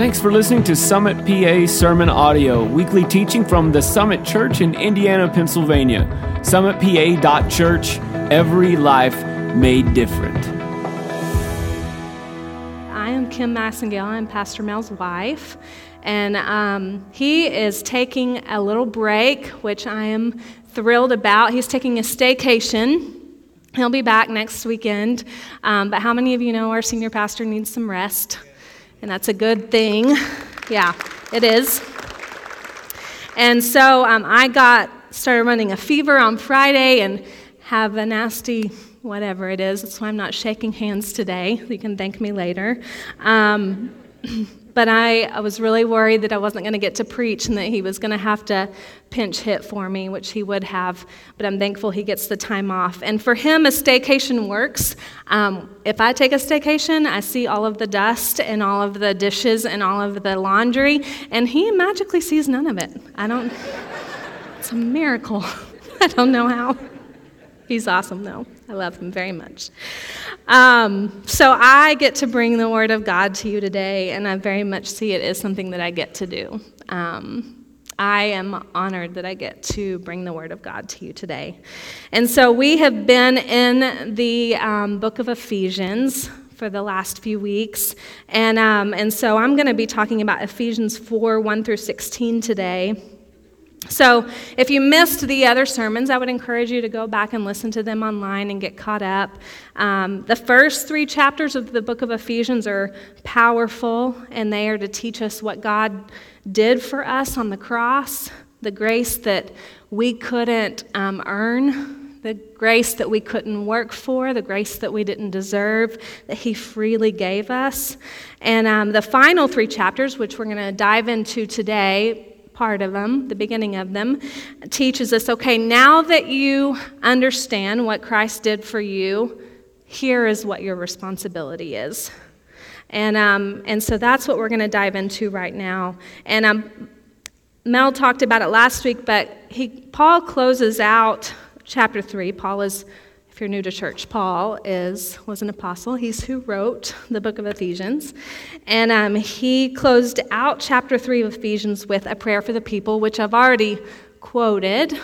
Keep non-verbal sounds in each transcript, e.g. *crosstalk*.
Thanks for listening to Summit PA Sermon Audio, weekly teaching from the Summit Church in Indiana, Pennsylvania. SummitPA.church, every life made different. I am Kim Massengale. I'm Pastor Mel's wife. And um, he is taking a little break, which I am thrilled about. He's taking a staycation. He'll be back next weekend. Um, but how many of you know our senior pastor needs some rest? And that's a good thing. *laughs* Yeah, it is. And so um, I got started running a fever on Friday and have a nasty whatever it is. That's why I'm not shaking hands today. You can thank me later. Um, *clears throat* but I, I was really worried that I wasn't going to get to preach and that he was going to have to pinch hit for me, which he would have. But I'm thankful he gets the time off. And for him, a staycation works. Um, if I take a staycation, I see all of the dust and all of the dishes and all of the laundry, and he magically sees none of it. I don't, *laughs* it's a miracle. *laughs* I don't know how. He's awesome, though. I love him very much. Um, so I get to bring the Word of God to you today, and I very much see it as something that I get to do. Um, I am honored that I get to bring the Word of God to you today. And so we have been in the um, book of Ephesians for the last few weeks. And, um, and so I'm going to be talking about Ephesians 4 1 through 16 today. So, if you missed the other sermons, I would encourage you to go back and listen to them online and get caught up. Um, the first three chapters of the book of Ephesians are powerful, and they are to teach us what God did for us on the cross, the grace that we couldn't um, earn, the grace that we couldn't work for, the grace that we didn't deserve, that He freely gave us. And um, the final three chapters, which we're going to dive into today, part of them, the beginning of them, teaches us okay, now that you understand what Christ did for you, here is what your responsibility is. And, um, and so that's what we're going to dive into right now. And um, Mel talked about it last week, but he, Paul closes out chapter 3. Paul is if you're new to church, Paul is was an apostle. He's who wrote the book of Ephesians, and um, he closed out chapter three of Ephesians with a prayer for the people, which I've already quoted.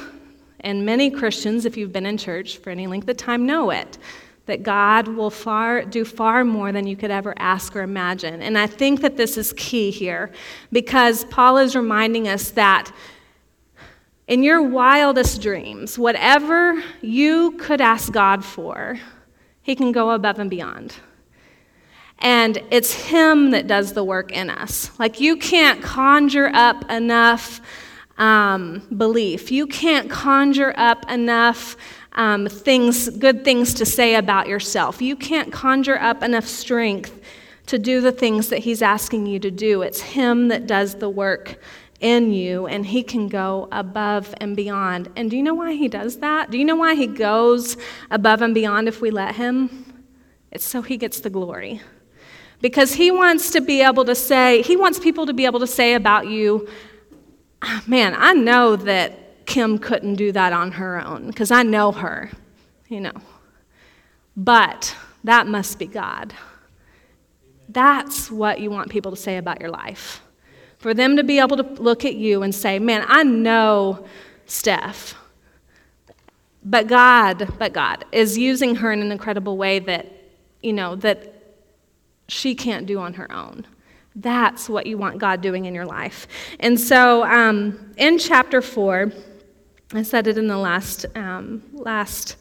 And many Christians, if you've been in church for any length of time, know it that God will far, do far more than you could ever ask or imagine. And I think that this is key here because Paul is reminding us that in your wildest dreams, whatever you could ask God for, He can go above and beyond. And it's Him that does the work in us. Like, you can't conjure up enough um, belief, you can't conjure up enough. Um, things, good things to say about yourself. You can't conjure up enough strength to do the things that He's asking you to do. It's Him that does the work in you and he can go above and beyond. And do you know why he does that? Do you know why he goes above and beyond if we let him? It's so he gets the glory. Because he wants to be able to say, he wants people to be able to say about you, ah, man, I know that Kim couldn't do that on her own because I know her, you know. But that must be God. That's what you want people to say about your life. For them to be able to look at you and say, man, I know Steph. But God, but God is using her in an incredible way that, you know, that she can't do on her own. That's what you want God doing in your life. And so um, in chapter 4, I said it in the last, um, last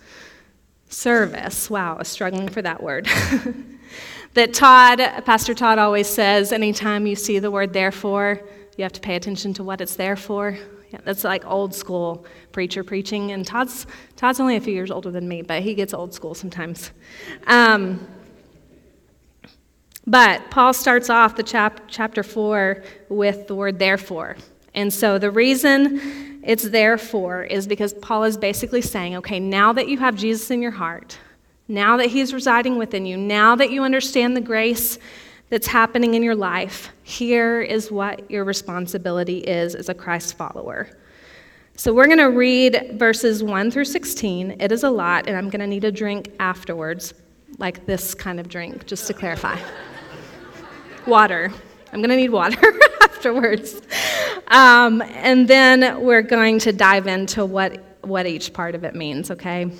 service. Wow, I was struggling for that word. *laughs* that Todd, Pastor Todd always says anytime you see the word therefore, you have to pay attention to what it's there for. Yeah, that's like old school preacher preaching, and Todd's, Todd's only a few years older than me, but he gets old school sometimes. Um, but Paul starts off the chap- chapter 4 with the word therefore. And so the reason it's therefore is because Paul is basically saying, okay, now that you have Jesus in your heart, now that He's residing within you, now that you understand the grace that's happening in your life, here is what your responsibility is as a Christ follower. So we're going to read verses 1 through 16. It is a lot, and I'm going to need a drink afterwards, like this kind of drink, just to clarify. *laughs* Water. I'm going to need water *laughs* afterwards. Um, and then we're going to dive into what, what each part of it means, okay?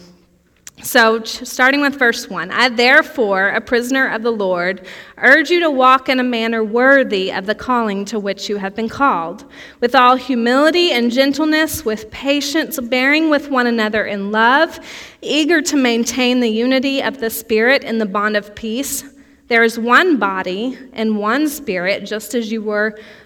So, starting with verse 1 I, therefore, a prisoner of the Lord, urge you to walk in a manner worthy of the calling to which you have been called, with all humility and gentleness, with patience, bearing with one another in love, eager to maintain the unity of the Spirit in the bond of peace. There is one body and one Spirit, just as you were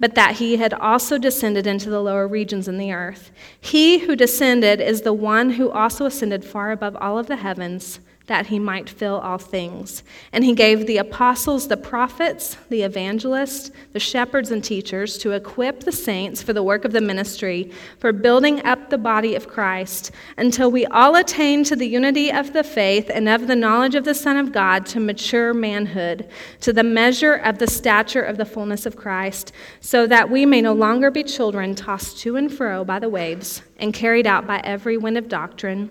But that he had also descended into the lower regions in the earth. He who descended is the one who also ascended far above all of the heavens that he might fill all things. And he gave the apostles, the prophets, the evangelists, the shepherds, and teachers to equip the saints for the work of the ministry, for building up the body of Christ, until we all attain to the unity of the faith and of the knowledge of the Son of God, to mature manhood, to the measure of the stature of the fullness of Christ, so that we may no longer be children tossed to and fro by the waves and carried out by every wind of doctrine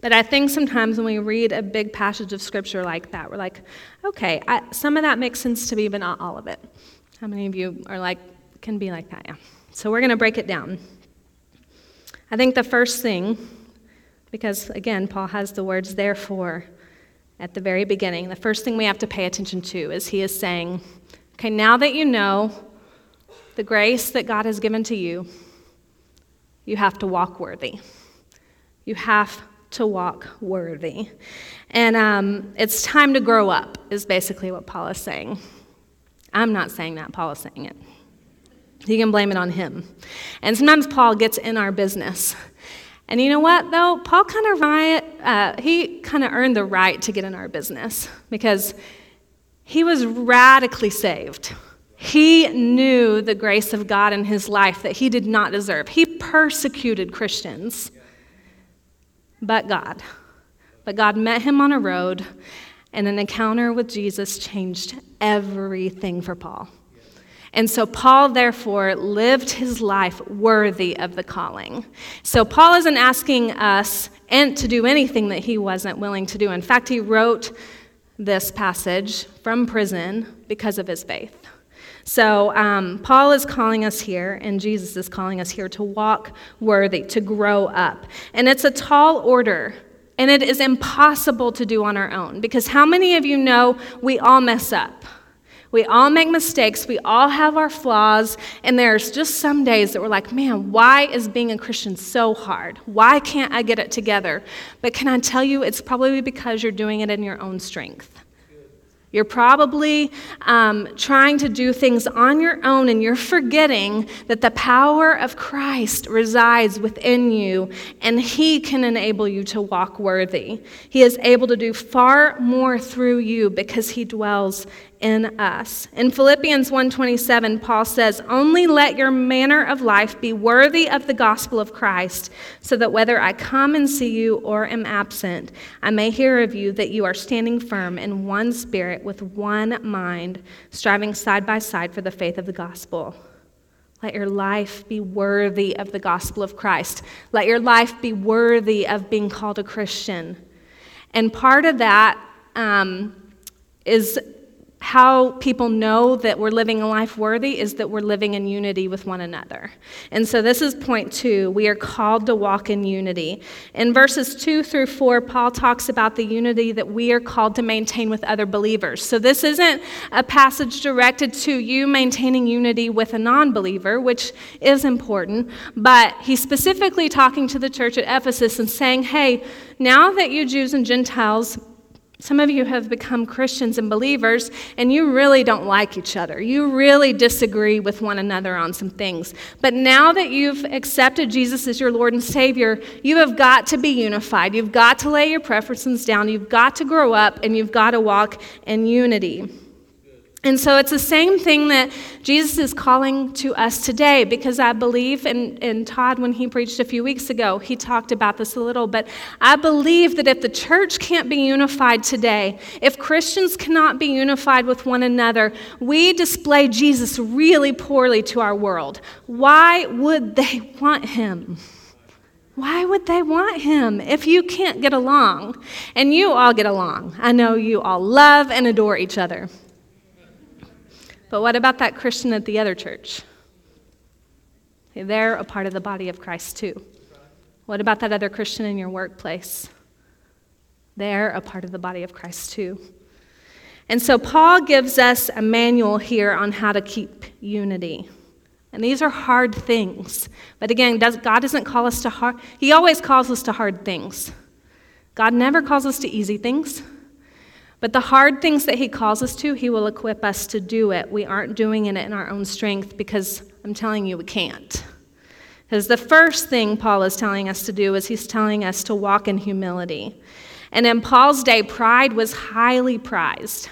But I think sometimes when we read a big passage of scripture like that, we're like, okay, I, some of that makes sense to me, but not all of it. How many of you are like, can be like that? Yeah. So we're going to break it down. I think the first thing, because again, Paul has the words therefore at the very beginning, the first thing we have to pay attention to is he is saying, okay, now that you know the grace that God has given to you, you have to walk worthy. You have to walk worthy. And um, it's time to grow up, is basically what Paul is saying. I'm not saying that, Paul is saying it. You can blame it on him. And sometimes Paul gets in our business. And you know what, though? Paul kind of right, uh, he kind of earned the right to get in our business because he was radically saved. He knew the grace of God in his life that he did not deserve. He persecuted Christians but God. But God met him on a road, and an encounter with Jesus changed everything for Paul. And so Paul, therefore, lived his life worthy of the calling. So Paul isn't asking us and to do anything that he wasn't willing to do. In fact, he wrote this passage from prison because of his faith. So, um, Paul is calling us here, and Jesus is calling us here to walk worthy, to grow up. And it's a tall order, and it is impossible to do on our own. Because how many of you know we all mess up? We all make mistakes. We all have our flaws. And there's just some days that we're like, man, why is being a Christian so hard? Why can't I get it together? But can I tell you, it's probably because you're doing it in your own strength. You're probably um, trying to do things on your own, and you're forgetting that the power of Christ resides within you, and He can enable you to walk worthy. He is able to do far more through you because He dwells in us. In Philippians 1:27, Paul says, "Only let your manner of life be worthy of the gospel of Christ, so that whether I come and see you or am absent, I may hear of you that you are standing firm in one spirit with one mind, striving side by side for the faith of the gospel." Let your life be worthy of the gospel of Christ. Let your life be worthy of being called a Christian. And part of that um, is how people know that we're living a life worthy is that we're living in unity with one another. And so this is point two. We are called to walk in unity. In verses two through four, Paul talks about the unity that we are called to maintain with other believers. So this isn't a passage directed to you maintaining unity with a non believer, which is important, but he's specifically talking to the church at Ephesus and saying, hey, now that you Jews and Gentiles, some of you have become Christians and believers, and you really don't like each other. You really disagree with one another on some things. But now that you've accepted Jesus as your Lord and Savior, you have got to be unified. You've got to lay your preferences down. You've got to grow up, and you've got to walk in unity. And so it's the same thing that Jesus is calling to us today because I believe, and, and Todd, when he preached a few weeks ago, he talked about this a little, but I believe that if the church can't be unified today, if Christians cannot be unified with one another, we display Jesus really poorly to our world. Why would they want him? Why would they want him if you can't get along? And you all get along. I know you all love and adore each other. But what about that Christian at the other church? They're a part of the body of Christ too. What about that other Christian in your workplace? They're a part of the body of Christ too. And so Paul gives us a manual here on how to keep unity. And these are hard things. But again, does, God doesn't call us to hard, He always calls us to hard things. God never calls us to easy things. But the hard things that He calls us to, He will equip us to do it. We aren't doing it in our own strength because I'm telling you, we can't. Because the first thing Paul is telling us to do is he's telling us to walk in humility. And in Paul's day, pride was highly prized.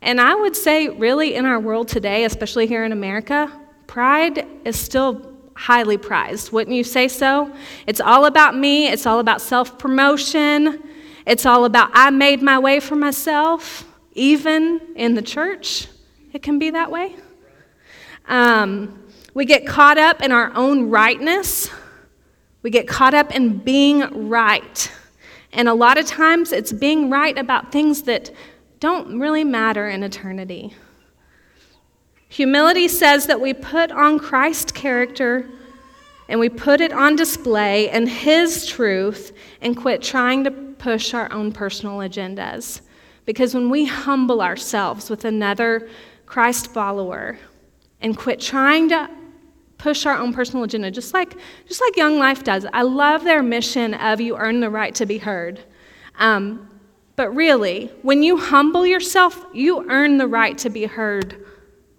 And I would say, really, in our world today, especially here in America, pride is still highly prized. Wouldn't you say so? It's all about me, it's all about self promotion. It's all about, I made my way for myself, even in the church. It can be that way. Um, we get caught up in our own rightness. We get caught up in being right. And a lot of times it's being right about things that don't really matter in eternity. Humility says that we put on Christ's character and we put it on display and His truth and quit trying to push our own personal agendas. Because when we humble ourselves with another Christ follower and quit trying to push our own personal agenda, just like, just like Young Life does, I love their mission of you earn the right to be heard. Um, but really, when you humble yourself, you earn the right to be heard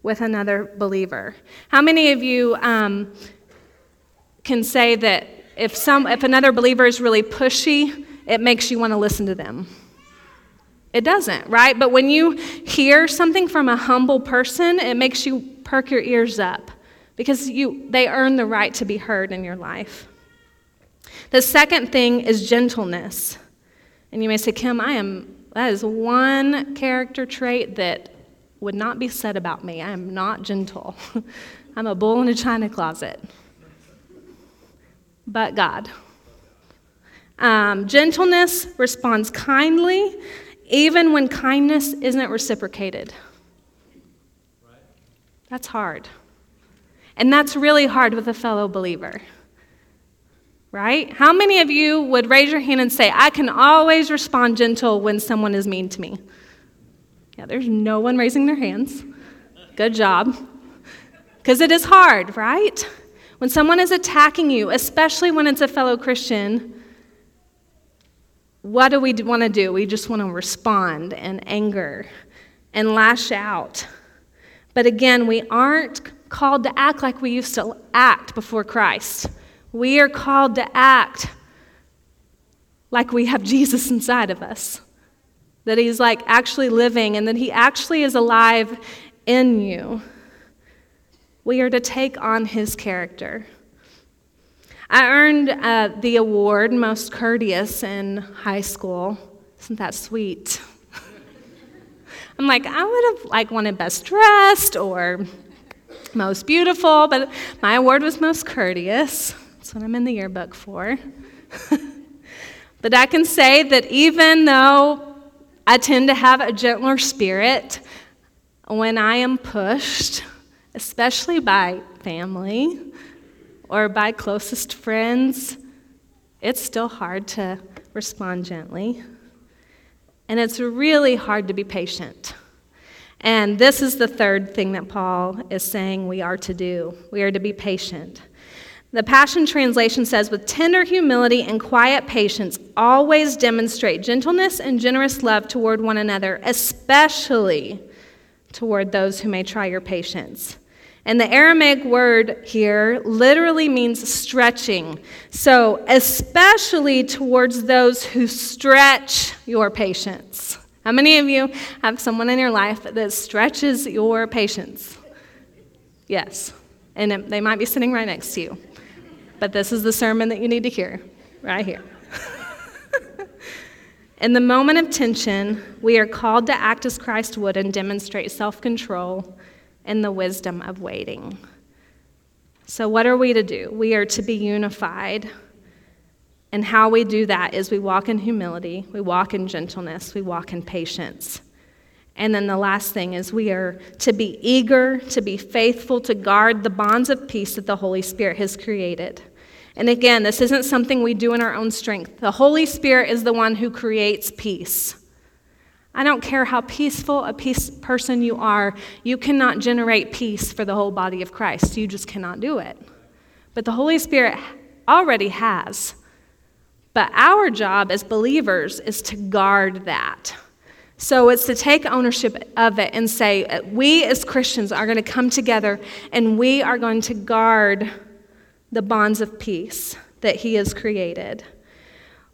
with another believer. How many of you um, can say that if, some, if another believer is really pushy, it makes you want to listen to them. It doesn't, right? But when you hear something from a humble person, it makes you perk your ears up because you, they earn the right to be heard in your life. The second thing is gentleness. And you may say, Kim, I am, that is one character trait that would not be said about me. I am not gentle. *laughs* I'm a bull in a china closet. But God. Um, gentleness responds kindly, even when kindness isn't reciprocated. That's hard. And that's really hard with a fellow believer. Right? How many of you would raise your hand and say, I can always respond gentle when someone is mean to me? Yeah, there's no one raising their hands. Good job. Because it is hard, right? When someone is attacking you, especially when it's a fellow Christian, what do we want to do? We just want to respond in anger and lash out. But again, we aren't called to act like we used to act before Christ. We are called to act like we have Jesus inside of us. That he's like actually living and that he actually is alive in you. We are to take on his character. I earned uh, the award Most Courteous in high school. Isn't that sweet? *laughs* I'm like, I would have like wanted Best Dressed or Most Beautiful, but my award was Most Courteous. That's what I'm in the yearbook for. *laughs* but I can say that even though I tend to have a gentler spirit, when I am pushed, especially by family or by closest friends, it's still hard to respond gently. And it's really hard to be patient. And this is the third thing that Paul is saying we are to do we are to be patient. The Passion Translation says, with tender humility and quiet patience, always demonstrate gentleness and generous love toward one another, especially toward those who may try your patience. And the Aramaic word here literally means stretching. So, especially towards those who stretch your patience. How many of you have someone in your life that stretches your patience? Yes. And they might be sitting right next to you. But this is the sermon that you need to hear, right here. *laughs* in the moment of tension, we are called to act as Christ would and demonstrate self control and the wisdom of waiting. So, what are we to do? We are to be unified. And how we do that is we walk in humility, we walk in gentleness, we walk in patience. And then the last thing is we are to be eager, to be faithful, to guard the bonds of peace that the Holy Spirit has created. And again, this isn't something we do in our own strength. The Holy Spirit is the one who creates peace. I don't care how peaceful a peace person you are, you cannot generate peace for the whole body of Christ. You just cannot do it. But the Holy Spirit already has. But our job as believers is to guard that. So it's to take ownership of it and say, we as Christians are going to come together and we are going to guard the bonds of peace that He has created.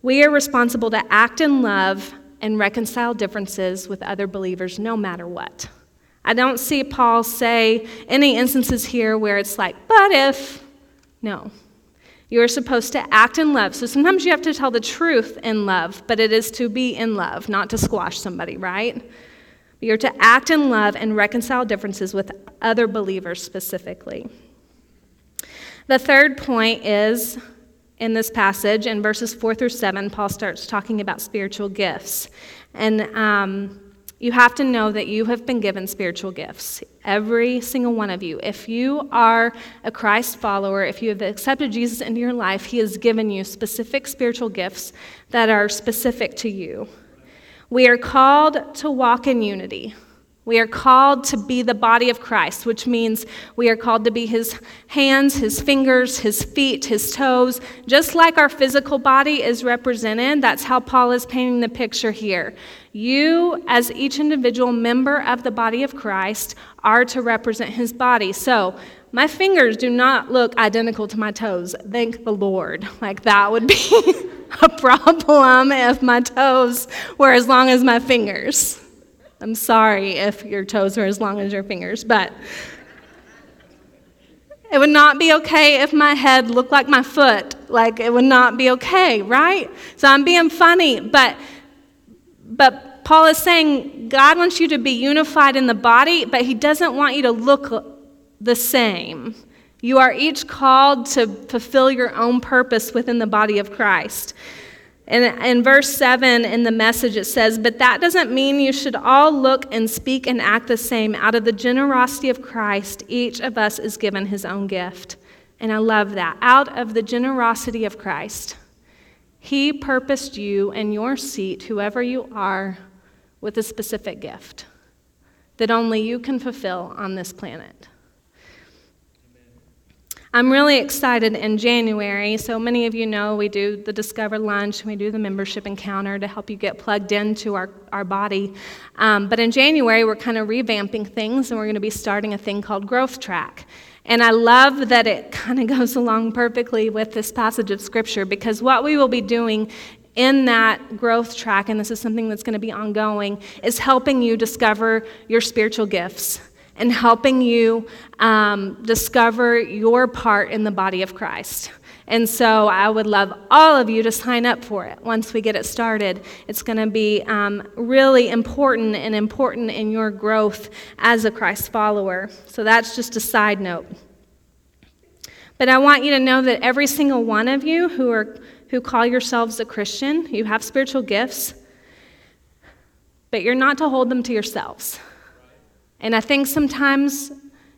We are responsible to act in love and reconcile differences with other believers no matter what. I don't see Paul say any instances here where it's like, but if. No. You're supposed to act in love. So sometimes you have to tell the truth in love, but it is to be in love, not to squash somebody, right? You're to act in love and reconcile differences with other believers specifically. The third point is in this passage, in verses 4 through 7, Paul starts talking about spiritual gifts. And um, you have to know that you have been given spiritual gifts, every single one of you. If you are a Christ follower, if you have accepted Jesus into your life, He has given you specific spiritual gifts that are specific to you. We are called to walk in unity. We are called to be the body of Christ, which means we are called to be his hands, his fingers, his feet, his toes. Just like our physical body is represented, that's how Paul is painting the picture here. You, as each individual member of the body of Christ, are to represent his body. So, my fingers do not look identical to my toes. Thank the Lord. Like, that would be *laughs* a problem if my toes were as long as my fingers. I'm sorry if your toes are as long as your fingers, but it would not be okay if my head looked like my foot. Like, it would not be okay, right? So I'm being funny, but but Paul is saying God wants you to be unified in the body, but he doesn't want you to look the same. You are each called to fulfill your own purpose within the body of Christ. And in verse 7 in the message, it says, But that doesn't mean you should all look and speak and act the same. Out of the generosity of Christ, each of us is given his own gift. And I love that. Out of the generosity of Christ. He purposed you and your seat, whoever you are, with a specific gift that only you can fulfill on this planet. I'm really excited in January. So many of you know we do the Discover Lunch, we do the membership encounter to help you get plugged into our, our body. Um, but in January, we're kind of revamping things and we're going to be starting a thing called Growth Track. And I love that it *laughs* kind of goes along perfectly with this passage of Scripture because what we will be doing in that growth track, and this is something that's going to be ongoing, is helping you discover your spiritual gifts and helping you um, discover your part in the body of Christ. And so I would love all of you to sign up for it once we get it started. It's going to be um, really important and important in your growth as a Christ follower. So that's just a side note. But I want you to know that every single one of you who, are, who call yourselves a Christian, you have spiritual gifts, but you're not to hold them to yourselves. And I think sometimes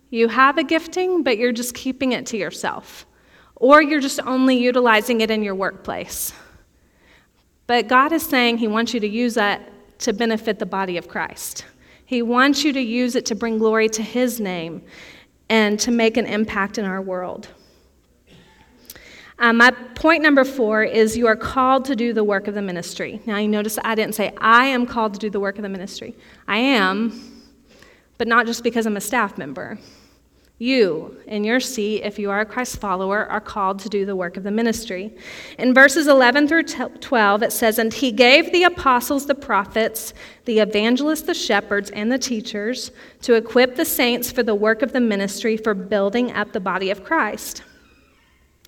you have a gifting, but you're just keeping it to yourself, or you're just only utilizing it in your workplace. But God is saying He wants you to use that to benefit the body of Christ. He wants you to use it to bring glory to His name and to make an impact in our world. Um, my point number four is you are called to do the work of the ministry. Now, you notice I didn't say I am called to do the work of the ministry. I am, but not just because I'm a staff member. You, in your seat, if you are a Christ follower, are called to do the work of the ministry. In verses 11 through 12, it says, And he gave the apostles, the prophets, the evangelists, the shepherds, and the teachers to equip the saints for the work of the ministry for building up the body of Christ.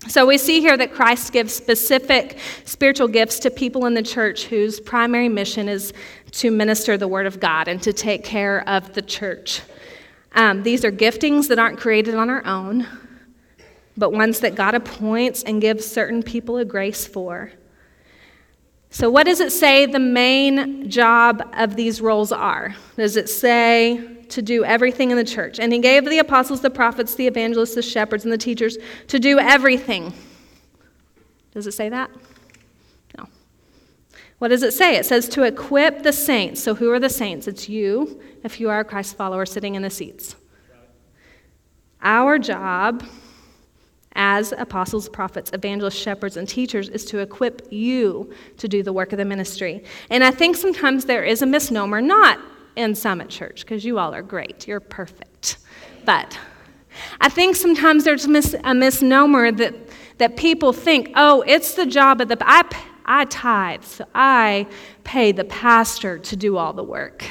So we see here that Christ gives specific spiritual gifts to people in the church whose primary mission is to minister the word of God and to take care of the church. Um, these are giftings that aren't created on our own, but ones that God appoints and gives certain people a grace for. So, what does it say the main job of these roles are? Does it say to do everything in the church? And he gave the apostles, the prophets, the evangelists, the shepherds, and the teachers to do everything. Does it say that? What does it say? It says to equip the saints. So, who are the saints? It's you, if you are a Christ follower sitting in the seats. Our job as apostles, prophets, evangelists, shepherds, and teachers is to equip you to do the work of the ministry. And I think sometimes there is a misnomer, not in Summit Church, because you all are great, you're perfect. But I think sometimes there's a, mis- a misnomer that, that people think, oh, it's the job of the. I, I tithe, so I pay the pastor to do all the work.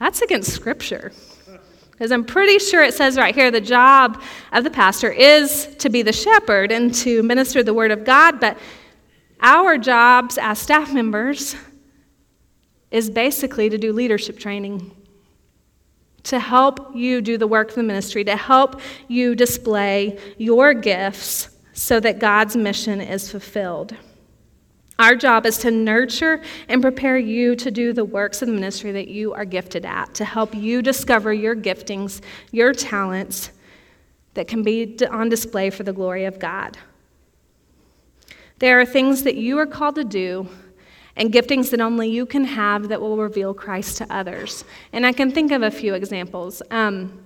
That's against Scripture. Because I'm pretty sure it says right here the job of the pastor is to be the shepherd and to minister the word of God, but our jobs as staff members is basically to do leadership training, to help you do the work of the ministry, to help you display your gifts so that God's mission is fulfilled. Our job is to nurture and prepare you to do the works of the ministry that you are gifted at, to help you discover your giftings, your talents that can be on display for the glory of God. There are things that you are called to do and giftings that only you can have that will reveal Christ to others. And I can think of a few examples. Um,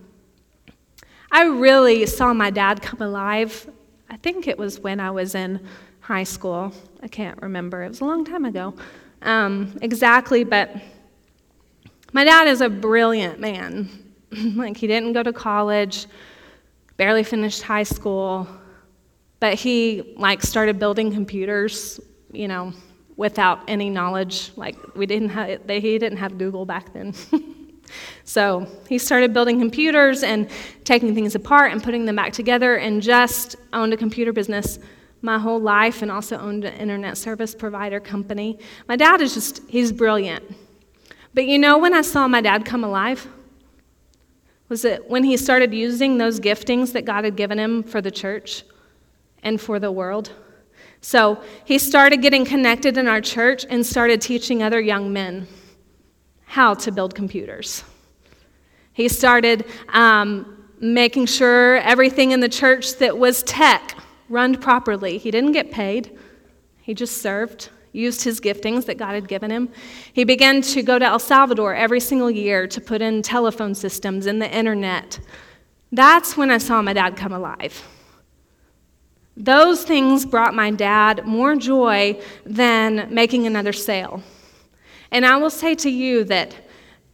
I really saw my dad come alive I think it was when I was in high school. I can't remember. It was a long time ago. Um, exactly, but my dad is a brilliant man. *laughs* like, he didn't go to college, barely finished high school, but he, like, started building computers, you know, without any knowledge. Like, we didn't have, they, he didn't have Google back then. *laughs* So he started building computers and taking things apart and putting them back together and just owned a computer business my whole life and also owned an internet service provider company. My dad is just, he's brilliant. But you know when I saw my dad come alive? Was it when he started using those giftings that God had given him for the church and for the world? So he started getting connected in our church and started teaching other young men how to build computers. He started um, making sure everything in the church that was tech run properly. He didn't get paid, he just served, used his giftings that God had given him. He began to go to El Salvador every single year to put in telephone systems and the internet. That's when I saw my dad come alive. Those things brought my dad more joy than making another sale. And I will say to you that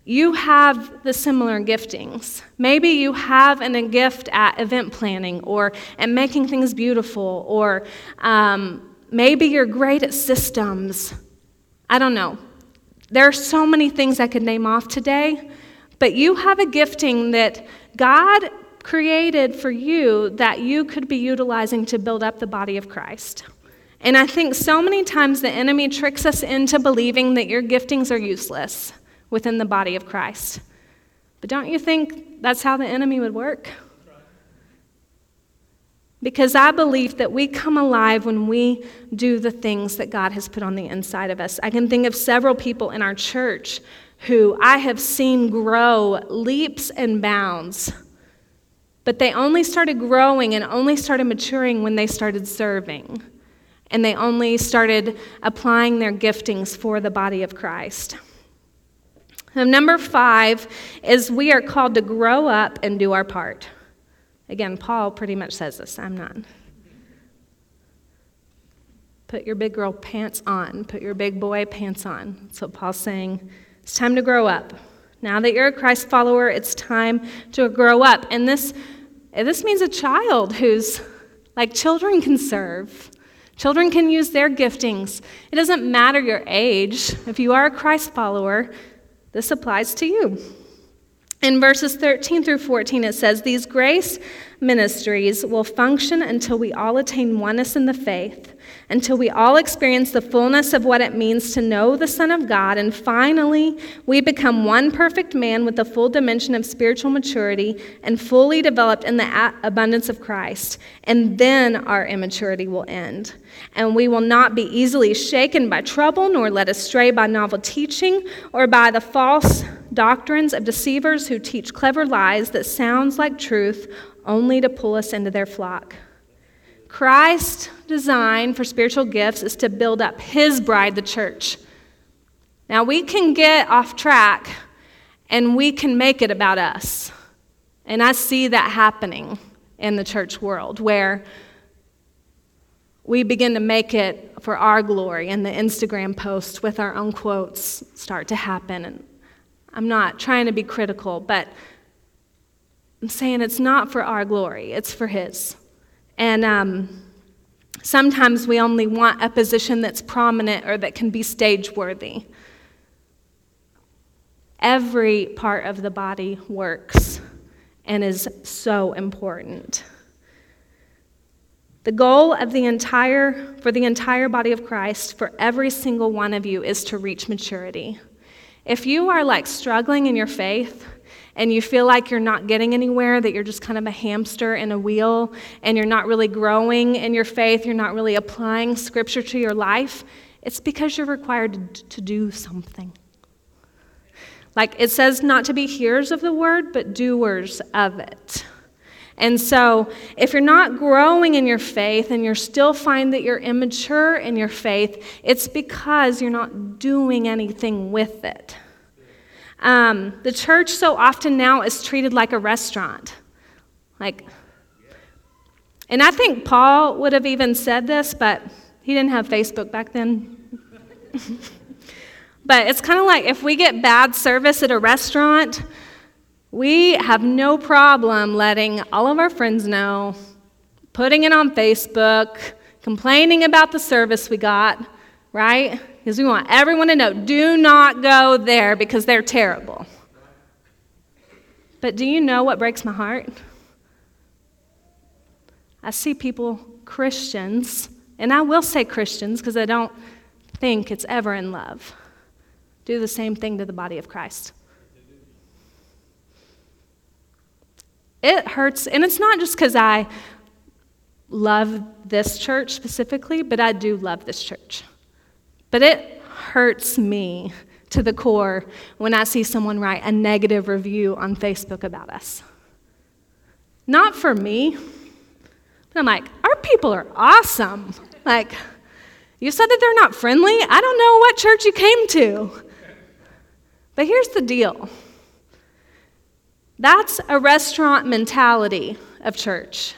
you have the similar giftings. Maybe you have an, a gift at event planning or at making things beautiful, or um, maybe you're great at systems. I don't know. There are so many things I could name off today, but you have a gifting that God created for you that you could be utilizing to build up the body of Christ. And I think so many times the enemy tricks us into believing that your giftings are useless within the body of Christ. But don't you think that's how the enemy would work? Because I believe that we come alive when we do the things that God has put on the inside of us. I can think of several people in our church who I have seen grow leaps and bounds. But they only started growing and only started maturing when they started serving. And they only started applying their giftings for the body of Christ. And number five is we are called to grow up and do our part. Again, Paul pretty much says this. I'm not. Put your big girl pants on. Put your big boy pants on. What Paul's saying. It's time to grow up. Now that you're a Christ follower, it's time to grow up. And this, this means a child who's like children can serve. Children can use their giftings. It doesn't matter your age. If you are a Christ follower, this applies to you. In verses 13 through 14, it says, These grace ministries will function until we all attain oneness in the faith, until we all experience the fullness of what it means to know the Son of God, and finally, we become one perfect man with the full dimension of spiritual maturity and fully developed in the abundance of Christ. And then our immaturity will end. And we will not be easily shaken by trouble, nor led astray by novel teaching or by the false doctrines of deceivers who teach clever lies that sounds like truth only to pull us into their flock. Christ's design for spiritual gifts is to build up his bride, the church. Now, we can get off track and we can make it about us. And I see that happening in the church world where we begin to make it for our glory, and the Instagram posts with our own quotes start to happen. And I'm not trying to be critical, but I'm saying it's not for our glory, it's for His. And um, sometimes we only want a position that's prominent or that can be stage worthy. Every part of the body works and is so important. The goal of the entire, for the entire body of Christ, for every single one of you, is to reach maturity. If you are like struggling in your faith and you feel like you're not getting anywhere, that you're just kind of a hamster in a wheel, and you're not really growing in your faith, you're not really applying scripture to your life, it's because you're required to, do something. Like it says not to be hearers of the word, but doers of it. And so, if you're not growing in your faith and you still find that you're immature in your faith, it's because you're not doing anything with it. Um, the church so often now is treated like a restaurant. Like, and I think Paul would have even said this, but he didn't have Facebook back then. *laughs* but it's kind of like if we get bad service at a restaurant, we have no problem letting all of our friends know, putting it on Facebook, complaining about the service we got, right? Because we want everyone to know do not go there because they're terrible. But do you know what breaks my heart? I see people, Christians, and I will say Christians because I don't think it's ever in love, do the same thing to the body of Christ. It hurts, and it's not just because I love this church specifically, but I do love this church. But it hurts me to the core when I see someone write a negative review on Facebook about us. Not for me, but I'm like, our people are awesome. Like, you said that they're not friendly? I don't know what church you came to. But here's the deal that's a restaurant mentality of church.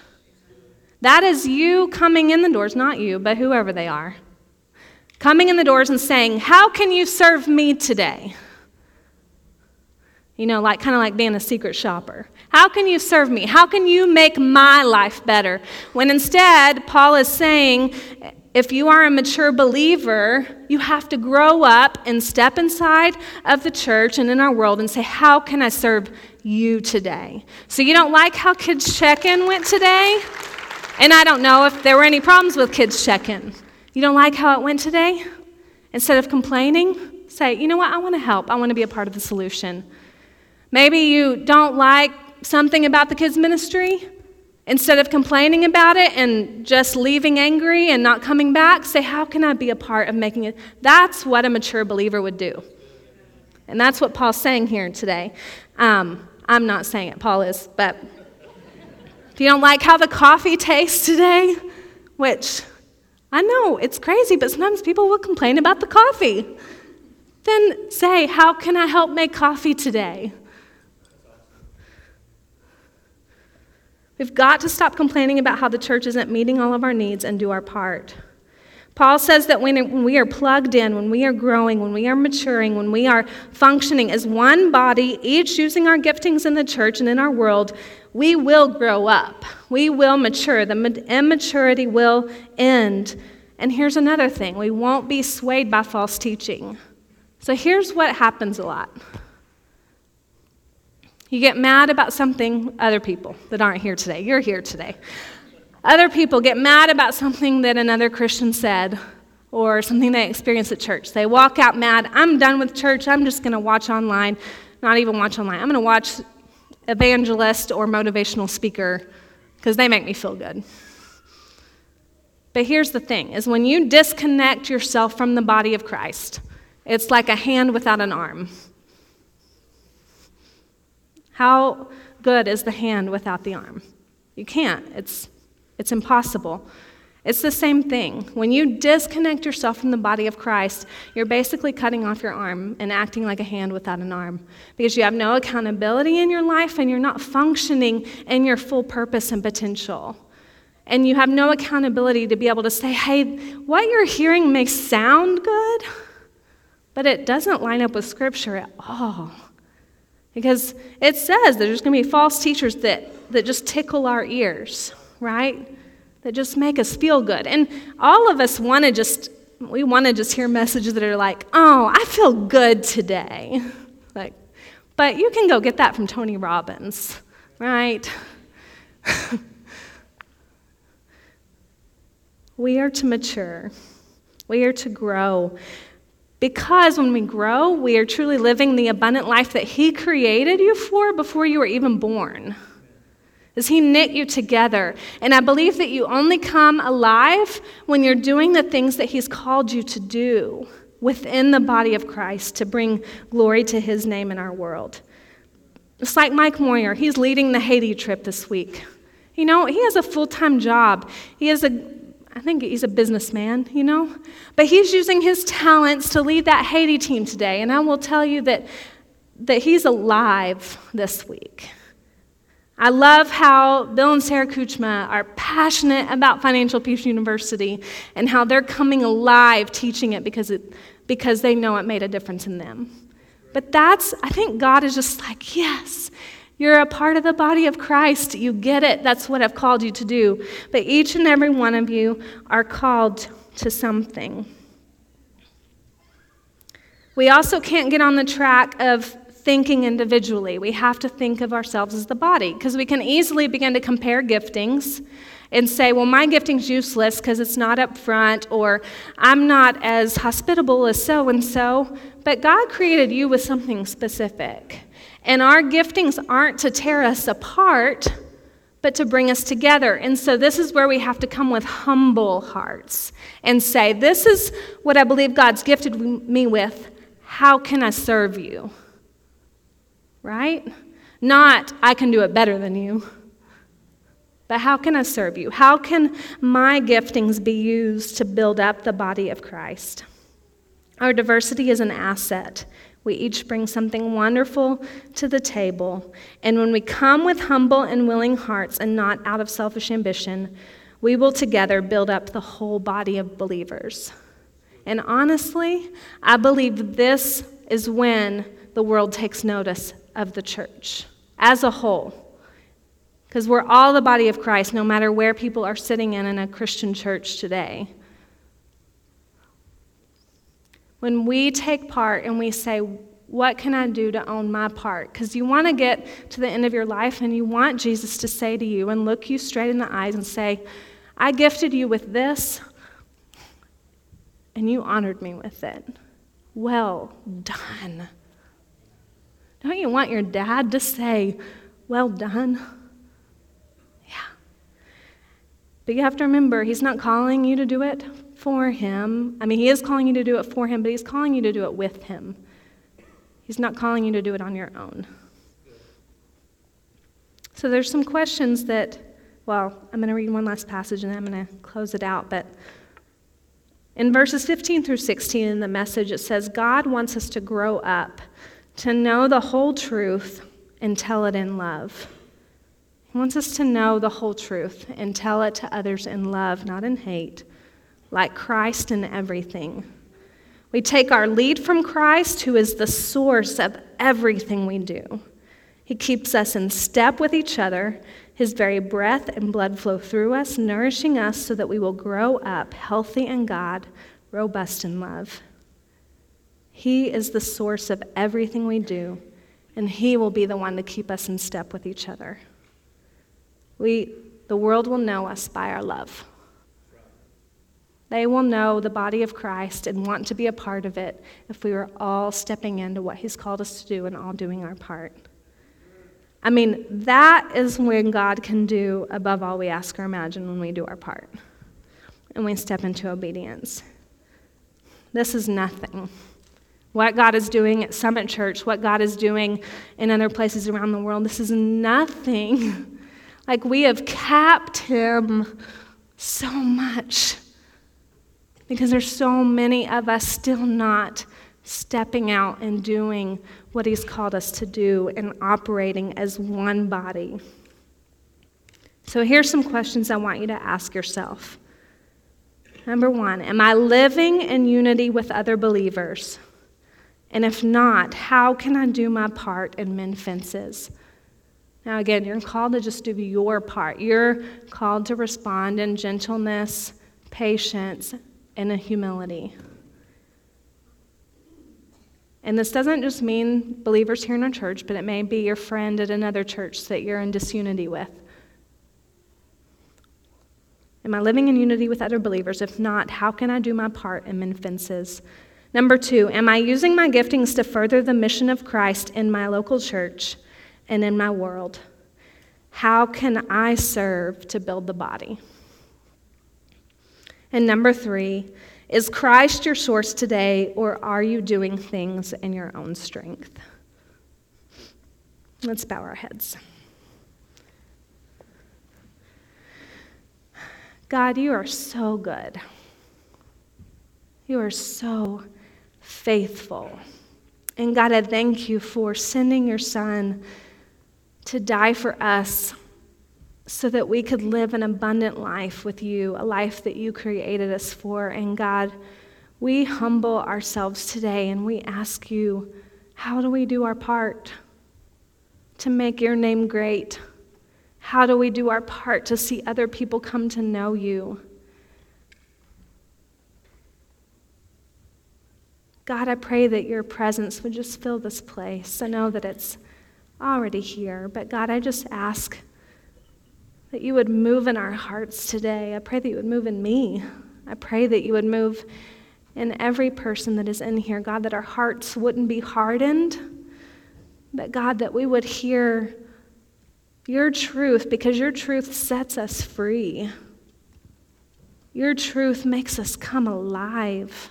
That is you coming in the doors, not you, but whoever they are, coming in the doors and saying, How can you serve me today? You know, like kind of like being a secret shopper. How can you serve me? How can you make my life better? When instead, Paul is saying, if you are a mature believer, you have to grow up and step inside of the church and in our world and say, How can I serve you today? So, you don't like how kids check in went today? And I don't know if there were any problems with kids check in. You don't like how it went today? Instead of complaining, say, You know what? I want to help. I want to be a part of the solution. Maybe you don't like something about the kids' ministry. Instead of complaining about it and just leaving angry and not coming back, say, How can I be a part of making it? That's what a mature believer would do. And that's what Paul's saying here today. Um, I'm not saying it, Paul is, but if you don't like how the coffee tastes today, which I know it's crazy, but sometimes people will complain about the coffee, then say, How can I help make coffee today? We've got to stop complaining about how the church isn't meeting all of our needs and do our part. Paul says that when we are plugged in, when we are growing, when we are maturing, when we are functioning as one body, each using our giftings in the church and in our world, we will grow up. We will mature. The immaturity will end. And here's another thing we won't be swayed by false teaching. So here's what happens a lot you get mad about something, other people that aren't here today, you're here today. Other people get mad about something that another Christian said or something they experienced at church. They walk out mad. I'm done with church. I'm just going to watch online. Not even watch online. I'm going to watch evangelist or motivational speaker because they make me feel good. But here's the thing is when you disconnect yourself from the body of Christ, it's like a hand without an arm. How good is the hand without the arm? You can't. It's it's impossible. It's the same thing. When you disconnect yourself from the body of Christ, you're basically cutting off your arm and acting like a hand without an arm because you have no accountability in your life and you're not functioning in your full purpose and potential. And you have no accountability to be able to say, hey, what you're hearing may sound good, but it doesn't line up with Scripture at all. Because it says there's going to be false teachers that, that just tickle our ears right? That just make us feel good. And all of us want to just, we want to just hear messages that are like, oh, I feel good today. *laughs* Like, but you can go get that from Tony Robbins, right? *laughs* we are to mature, we are to grow. Because when we grow, we are truly living the abundant life that He created you for before you were even born. As He knit you together. And I believe that you only come alive when you're doing the things that He's called you to do within the body of Christ to bring glory to His name in our world. It's like Mike Moyer, he's leading the Haiti trip this week. You know, he has a full time job. He has a, I think he's a businessman, you know? But he's using his talents to lead that Haiti team today. And I will tell you that, that he's alive this week. I love how Bill and Sarah Kuchma are passionate about Financial Peace University and how they're coming alive teaching it because, it because they know it made a difference in them. But that's, I think God is just like, yes, you're a part of the body of Christ. You get it. That's what I've called you to do. But each and every one of you are called to something. We also can't get on the track of thinking individually. We have to think of ourselves as the body because we can easily begin to compare giftings and say, well, my gifting's useless because it's not up front, or I'm not as hospitable as so and so. But God created you with something specific. And our giftings aren't to tear us apart, but to bring us together. And so this is where we have to come with humble hearts and say, This is what I believe God's gifted me with. How can I serve you? Right? Not, I can do it better than you. But how can I serve you? How can my giftings be used to build up the body of Christ? Our diversity is an asset. We each bring something wonderful to the table. And when we come with humble and willing hearts and not out of selfish ambition, we will together build up the whole body of believers. And honestly, I believe this is when the world takes notice of the church as a whole. Because we're all the body of Christ, no matter where people are sitting in in a Christian church today. When we take part and we say, What can I do to own my part? Because you want to get to the end of your life and you want Jesus to say to you and look you straight in the eyes and say, I gifted you with this, and you honored me with it. Well done. Don't you want your dad to say, Well done? Yeah. But you have to remember, he's not calling you to do it for him. I mean, he is calling you to do it for him, but he's calling you to do it with him. He's not calling you to do it on your own. So there's some questions that, well, I'm going to read one last passage and then I'm going to close it out. But in verses 15 through 16 in the message, it says, God wants us to grow up, to know the whole truth and tell it in love. He wants us to know the whole truth and tell it to others in love, not in hate, like Christ in everything. We take our lead from Christ, who is the source of everything we do. He keeps us in step with each other. His very breath and blood flow through us, nourishing us so that we will grow up healthy in God, robust in love. He is the source of everything we do, and He will be the one to keep us in step with each other. We, the world will know us by our love. They will know the body of Christ and want to be a part of it if we are all stepping into what He's called us to do and all doing our part. I mean, that is when God can do above all we ask or imagine when we do our part and we step into obedience. This is nothing. What God is doing at Summit Church, what God is doing in other places around the world, this is nothing. *laughs* Like we have capped Him so much because there's so many of us still not stepping out and doing what He's called us to do and operating as one body. So, here's some questions I want you to ask yourself. Number one, am I living in unity with other believers? And if not, how can I do my part and mend fences? Now, again, you're called to just do your part. You're called to respond in gentleness, patience, and in humility. And this doesn't just mean believers here in our church, but it may be your friend at another church that you're in disunity with. Am I living in unity with other believers? If not, how can I do my part and mend fences? Number two, am I using my giftings to further the mission of Christ in my local church and in my world? How can I serve to build the body? And number three, is Christ your source today, or are you doing things in your own strength? Let's bow our heads. God, you are so good. You are so faithful. And God, I thank you for sending your son to die for us so that we could live an abundant life with you, a life that you created us for. And God, we humble ourselves today and we ask you, how do we do our part to make your name great? How do we do our part to see other people come to know you? God, I pray that your presence would just fill this place. I know that it's already here, but God, I just ask that you would move in our hearts today. I pray that you would move in me. I pray that you would move in every person that is in here, God, that our hearts wouldn't be hardened, but God, that we would hear your truth because your truth sets us free. Your truth makes us come alive,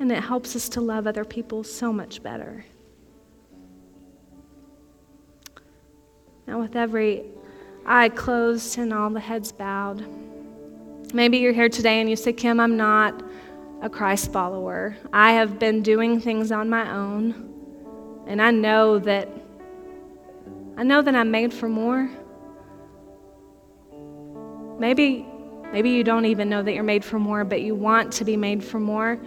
and it helps us to love other people so much better. Now, with every eye closed and all the heads bowed. Maybe you're here today and you say, Kim, I'm not a Christ follower. I have been doing things on my own, and I know that I know that I'm made for more. Maybe maybe you don't even know that you're made for more, but you want to be made for more.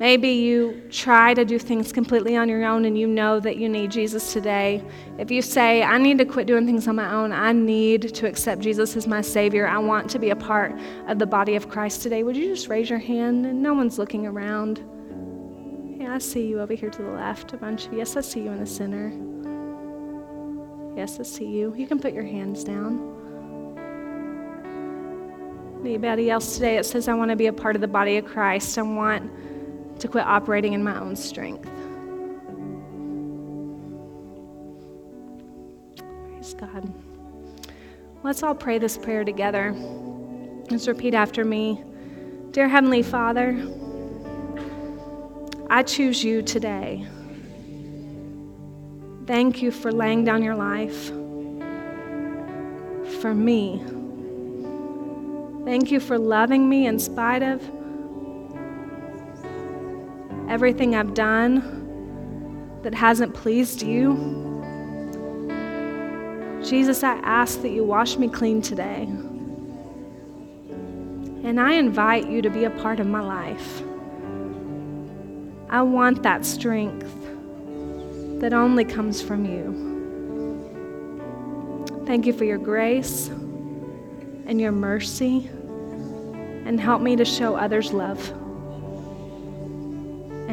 Maybe you try to do things completely on your own and you know that you need Jesus today. If you say, I need to quit doing things on my own, I need to accept Jesus as my Savior, I want to be a part of the body of Christ today, would you just raise your hand? And no one's looking around. Yeah, I see you over here to the left, a bunch of. Yes, I see you in the center. Yes, I see you. You can put your hands down. Anybody else today that says, I want to be a part of the body of Christ? I want to quit operating in my own strength. Praise God. Let's all pray this prayer together. Let's repeat after me. Dear Heavenly Father, I choose you today Thank you for laying down your life for me. Thank you for loving me in spite of everything I've done that hasn't pleased you. Jesus, I ask that you wash me clean today. And I invite you to be a part of my life. I want that strength that only comes from you. Thank you for your grace and your mercy, and help me to show others love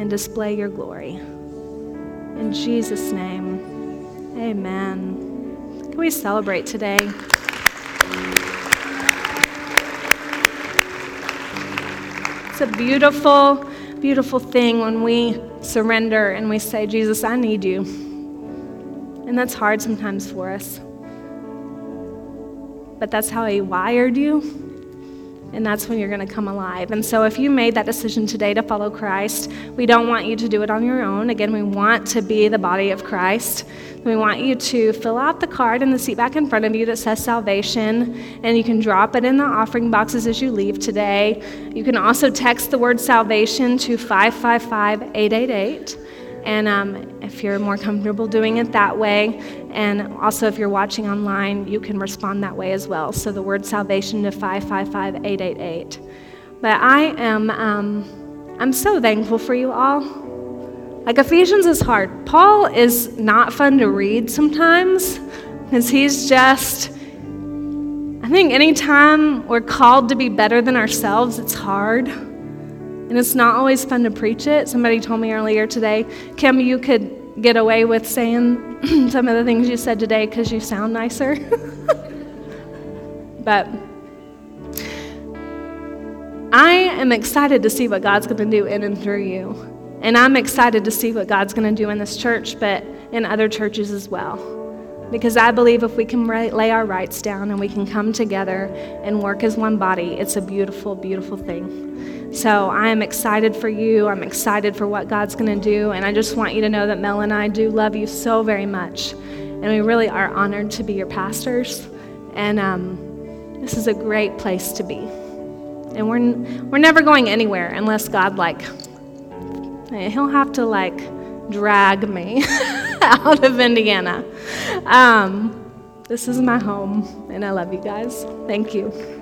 and display your glory. In Jesus' name, amen. Can we celebrate today? It's a beautiful, beautiful thing when we surrender and we say, Jesus, I need you. And that's hard sometimes for us. But that's how He wired you and that's when you're going to come alive. And so, if you made that decision today to follow Christ, we don't want you to do it on your own. Again, we want to be the body of Christ. We want you to fill out the card in the seat back in front of you that says salvation, and you can drop it in the offering boxes as you leave today. You can also text the word salvation to 555 888. And um, if you're more comfortable doing it that way, and also if you're watching online, you can respond that way as well. So the word salvation to 555 888. But I am, um, I'm so thankful for you all. Like Ephesians is hard. Paul is not fun to read sometimes because he's just, I think anytime we're called to be better than ourselves, it's hard. And it's not always fun to preach it. Somebody told me earlier today, Kim, you could get away with saying *clears throat* some of the things you said today because you sound nicer. *laughs* but I am excited to see what God's going to do in and through you. And I'm excited to see what God's going to do in this church, but in other churches as well. Because I believe if we can lay our rights down and we can come together and work as one body, it's a beautiful, beautiful thing. So I am excited for you. I'm excited for what God's going to do. And I just want you to know that Mel and I do love you so very much. And we really are honored to be your pastors. And um, this is a great place to be. And we're, we're never going anywhere unless God, like, he'll have to, like, drag me *laughs* *laughs* out of Indiana. Um, this is my home, and I love you guys. Thank you.